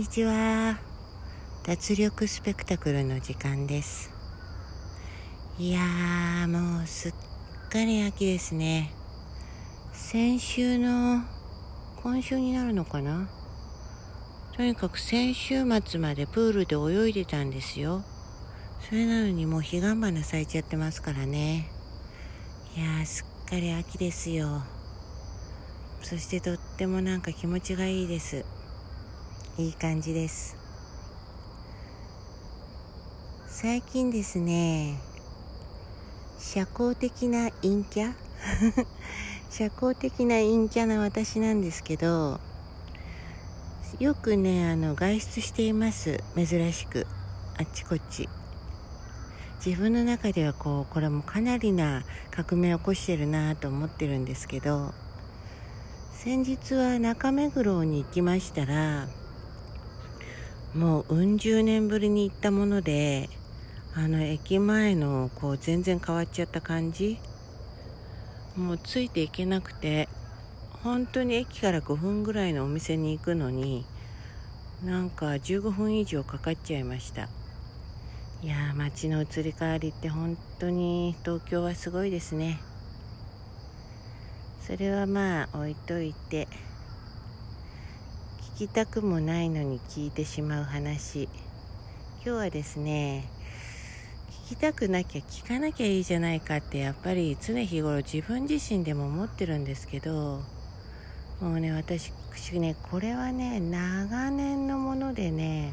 にちは。脱力スペクタクルの時間です。いやーもうすっかり秋ですね。先週の今週になるのかな？とにかく先週末までプールで泳いでたんですよ。それなのにもう彼岸花咲いちゃってますからね。いやーすっかり秋ですよ。そしてとってもなんか気持ちがいいです。いい感じです。最近ですね社交的な陰キャ？社交的な陰キャな私なんですけどよくねあの外出しています。珍しく。あっちこっち。自分の中ではこうこれもかなりな革命を起こしてるなと思ってるんですけど先日は中目黒に行きましたらもううん十年ぶりに行ったものであの駅前のこう全然変わっちゃった感じ。もうついていけなくて本当に駅から5分ぐらいのお店に行くのになんか15分以上かかっちゃいました。いやー街の移り変わりって本当に東京はすごいですね。それはまあ置いといて。きたくもないのに聞いてしまう話。今日はですね聞きたくなきゃ聞かなきゃいいじゃないかってやっぱり常日頃自分自身でも思ってるんですけどもうね私ねこれはね長年のものでね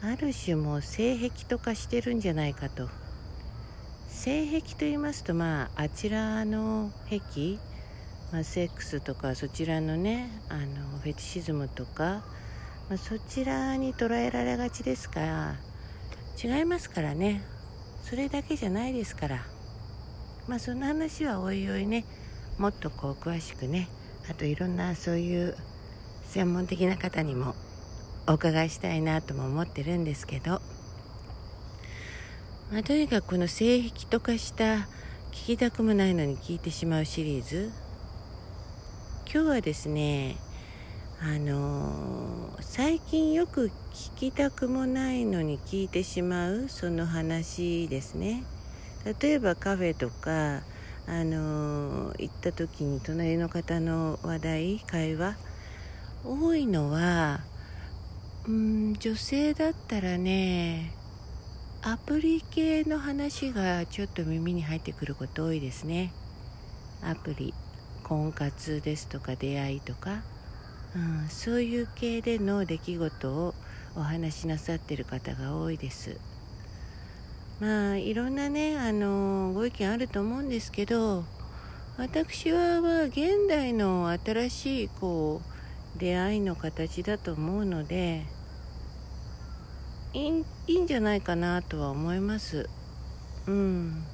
ある種もう性癖とかしてるんじゃないかと。性癖と言いますとまああちらの癖まあ、セックスとかそちらのねあのフェチシズムとか、まあ、そちらに捉えられがちですから違いますからね。それだけじゃないですから。まあその話はおいおいねもっとこう詳しくねあといろんなそういう専門的な方にもお伺いしたいなとも思ってるんですけど、まあ、とにかくこの性癖とかした聞きたくもないのに聞いてしまうシリーズ。今日はですねあのー、最近よく聞きたくもないのに聞いてしまうその話ですね。例えばカフェとかあのー、行った時に隣の方の話題会話多いのはうん女性だったらねアプリ系の話がちょっと耳に入ってくること多いですね。アプリ。婚活ですとか出会いとか、うん、そういう系での出来事をお話しなさってる方が多いです。まあいろんなねあのご意見あると思うんですけど私はまあ現代の新しいこう出会いの形だと思うのでいいんじゃないかなとは思います。うん。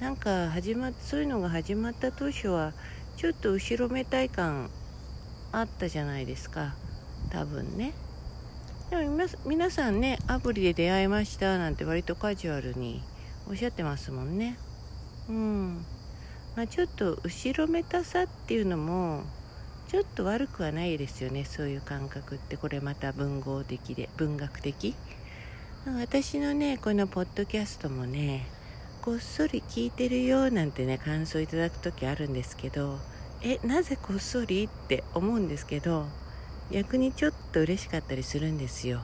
なんか始まそういうのが始まった当初はちょっと後ろめたい感あったじゃないですか。多分ね。でも皆さんねアプリで出会いましたなんて割とカジュアルにおっしゃってますもんね。うん。まあ、ちょっと後ろめたさっていうのもちょっと悪くはないですよね。そういう感覚って。これまた文豪的で文学的。私のねこのポッドキャストもねこっそり聞いてるよなんてね感想いただく時あるんですけどえなぜこっそりって思うんですけど逆にちょっと嬉しかったりするんですよ。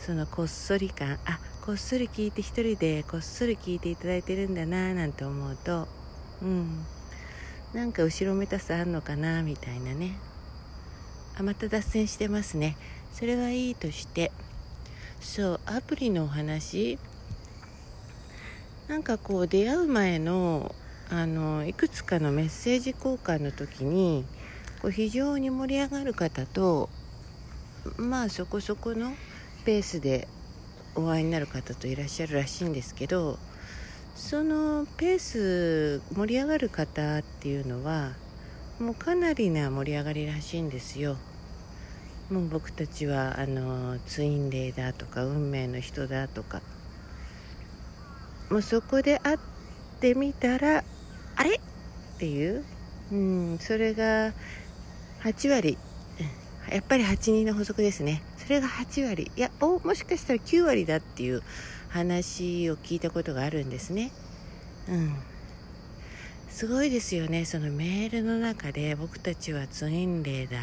そのこっそり感あこっそり聞いて一人でこっそり聞いていただいてるんだななんて思うとうん。なんか後ろめたさあんのかなみたいなね。あまた脱線してますね。それはいいとして。そうアプリのお話なんかこう出会う前のあのいくつかのメッセージ交換の時にこう非常に盛り上がる方とまあそこそこのペースでお会いになる方といらっしゃるらしいんですけどそのペース盛り上がる方っていうのはもうかなりな盛り上がりらしいんですよ。もう僕たちはあのツインレイだとか運命の人だとかもうそこで会ってみたらあれ？っていう、うん、それが8割。やっぱり8人の法則ですね。それが8割。いやおもしかしたら9割だっていう話を聞いたことがあるんですね。うん。すごいですよね。そのメールの中で僕たちはツインレイだ。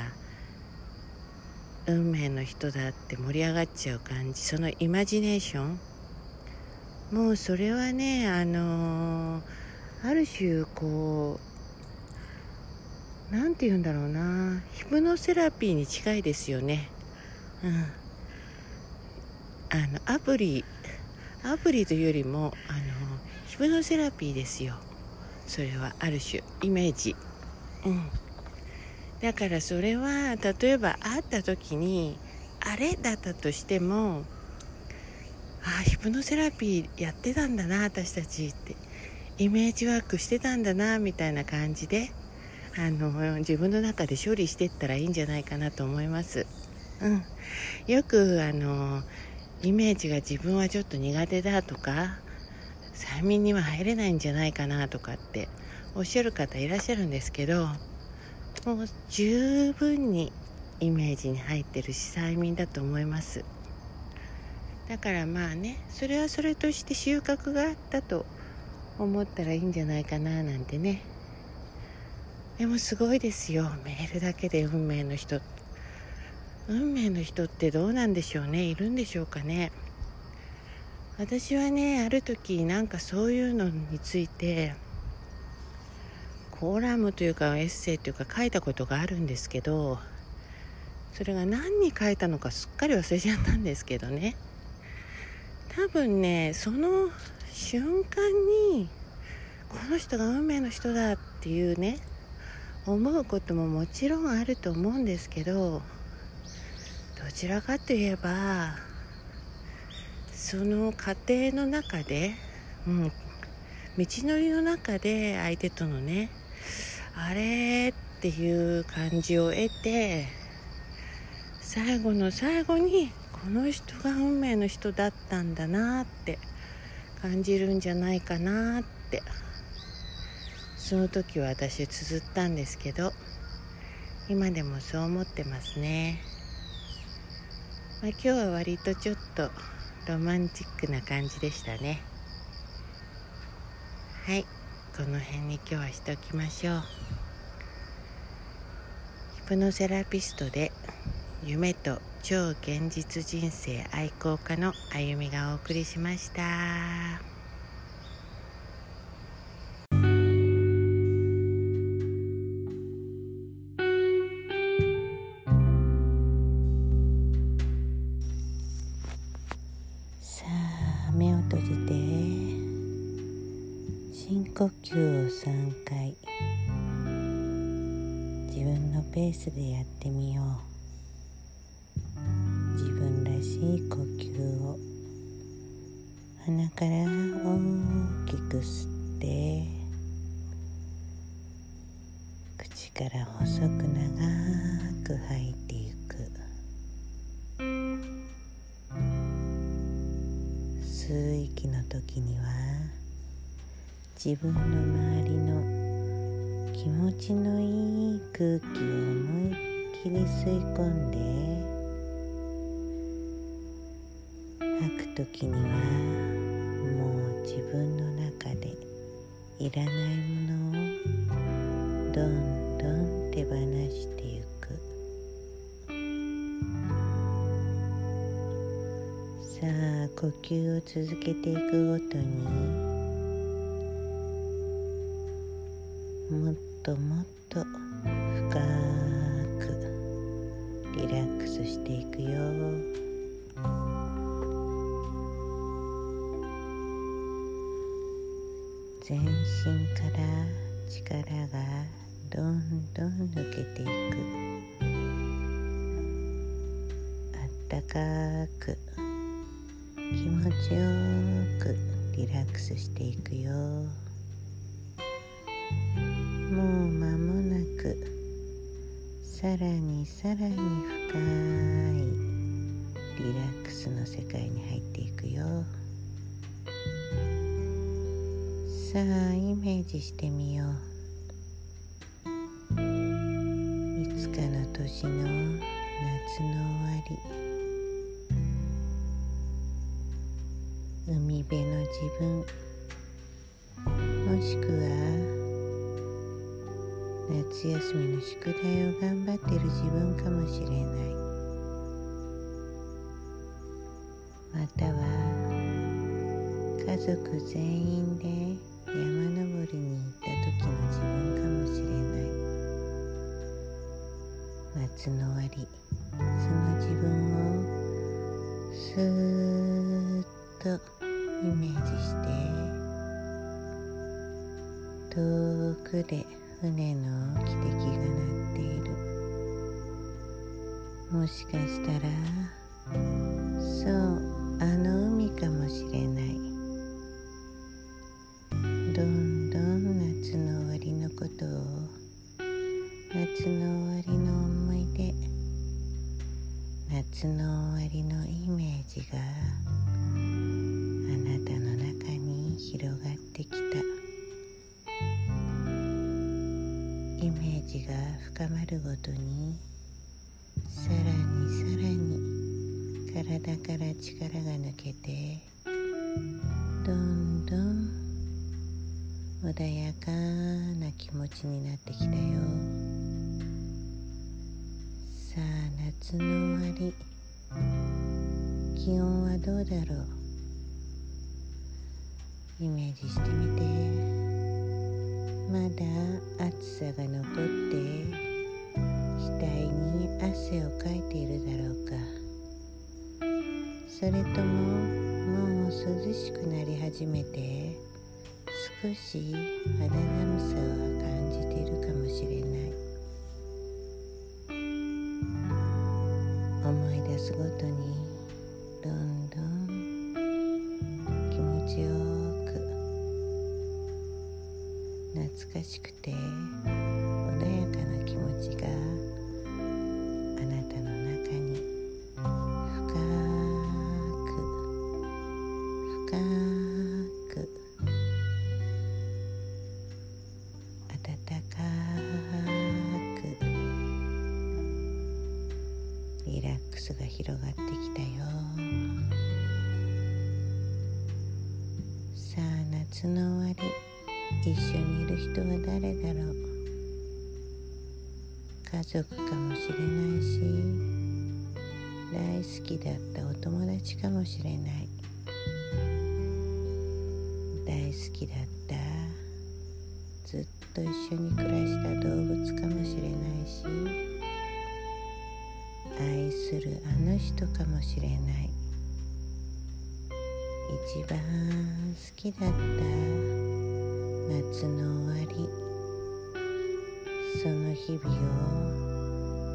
運命の人だって盛り上がっちゃう感じ。そのイマジネーションもうそれはねあの、ある種こう何て言うんだろうなヒプノセラピーに近いですよね。うん。あのアプリアプリというよりもあのヒプノセラピーですよ。それはある種イメージ。うん。だからそれは例えば会った時にあれ？だったとしてもああヒプノセラピーやってたんだな私たちって。イメージワークしてたんだなみたいな感じであの自分の中で処理していったらいいんじゃないかなと思います。うん、よくあのイメージが自分はちょっと苦手だとか催眠には入れないんじゃないかなとかっておっしゃる方いらっしゃるんですけどもう十分にイメージに入ってるし催眠だと思います。だからまあねそれはそれとして収穫があったと思ったらいいんじゃないかななんてね。でもすごいですよ。メールだけで運命の人。運命の人ってどうなんでしょうね。いるんでしょうかね。私はねある時なんかそういうのについてコーラムというかエッセイというか書いたことがあるんですけどそれが何に書いたのかすっかり忘れちゃったんですけどね。多分ねその瞬間にこの人が運命の人だっていうね思うことももちろんあると思うんですけどどちらかといえばその過程の中で、うん、道のりの中で相手とのねあれっていう感じを得て最後の最後にこの人が運命の人だったんだなって感じるんじゃないかなって。その時は私綴ったんですけど今でもそう思ってますね、まあ、今日は割とちょっとロマンチックな感じでしたね。はいこの辺に今日はしておきましょう。ヒプノセラピストで夢と超現実人生愛好家のあゆみがお送りしました。さあ目を閉じて深呼吸を3回自分のペースでやってみようしい呼吸を。鼻から大きく吸って口から細く長く吐いていく。吸う息の時には自分の周りの気持ちのいい空気を思いっきり吸い込んで吐く時にはもう自分の中でいらないものをどんどん手放していくさあ呼吸を続けていくごとにもっともっと深くリラックスしていくよ。全身から力がどんどん抜けていくあったかく気持ちよくリラックスしていくよもう間もなくさらにさらに深いリラックスの世界に入っていくよ。さあイメージしてみよう。いつかの年の夏の終わり。海辺の自分。もしくは夏休みの宿題を頑張ってる自分かもしれない。または家族全員で山登りに行った時の自分かもしれない。夏の終わりその自分をスーッとイメージして遠くで船の汽笛が鳴っている。もしかしたら力が抜けてどんどん穏やかな気持ちになってきたよ。さあ夏の終わり。気温はどうだろう？イメージしてみて。まだ暑さが残って額に汗をかいているだろうか。それとももう涼しくなり始めて少し肌寒さを感じているかもしれない。思い出すごとにどんどん気持ちよく懐かしくて穏やかな気持ちがスが広がってきたよ。さあ夏の終わり。一緒にいる人は誰だろう。家族かもしれないし大好きだったお友達かもしれない。大好きだったずっと一緒に暮らした動物かもしれないし。するあの人かもしれない。一番好きだった夏の終わり。その日々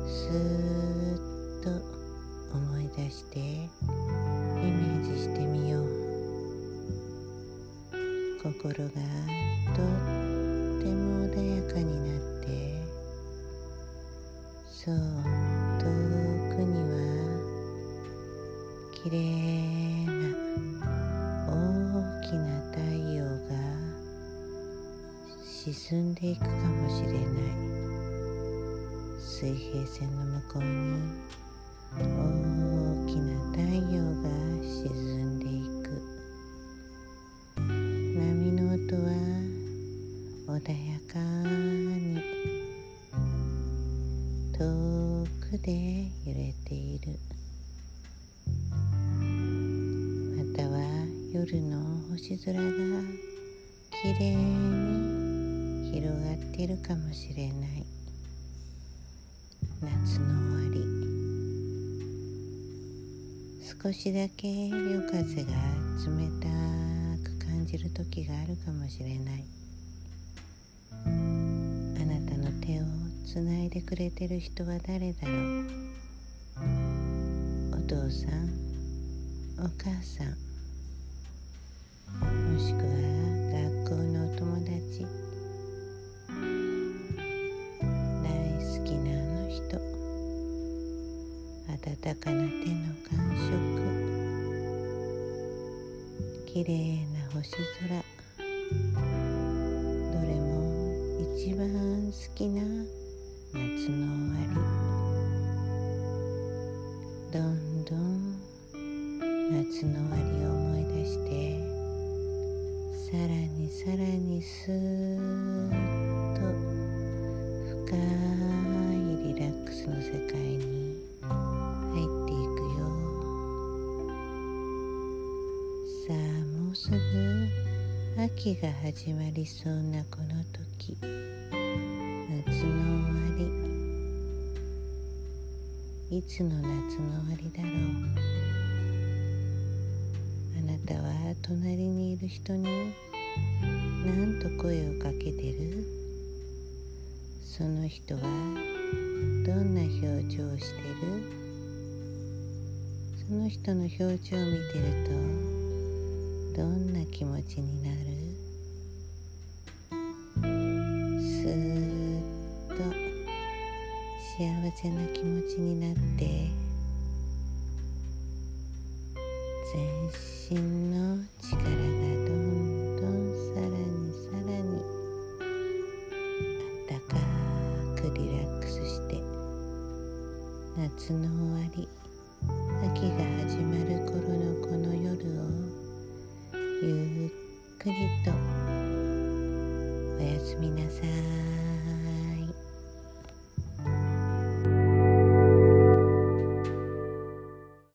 をすーっと思い出してイメージしてみよう。心がとっても穏やかになってそう。綺麗な大きな太陽が沈んでいくかもしれない水平線の向こうに大きな太陽が沈んでいく波の音は穏やかに遠くで揺れている夜の星空がきれいに広がっているかもしれない。夏の終わり。少しだけ夜風が冷たく感じる時があるかもしれない。あなたの手をつないでくれてる人は誰だろう。お父さんお母さんもしくは学校のお友達。大好きなあの人。温かな手の感触。綺麗な星空。どれも一番好きな夏の終わり。どんどん夏の終わりをさらにさらにスーッと深いリラックスの世界に入っていくよさあもうすぐ秋が始まりそうなこの時。夏の終わり。いつの夏の終わりだろう。たは隣にいる人に何と声をかけてる？その人はどんな表情をしてる？その人の表情を見てるとどんな気持ちになる？すーっと幸せな気持ちになって全身の力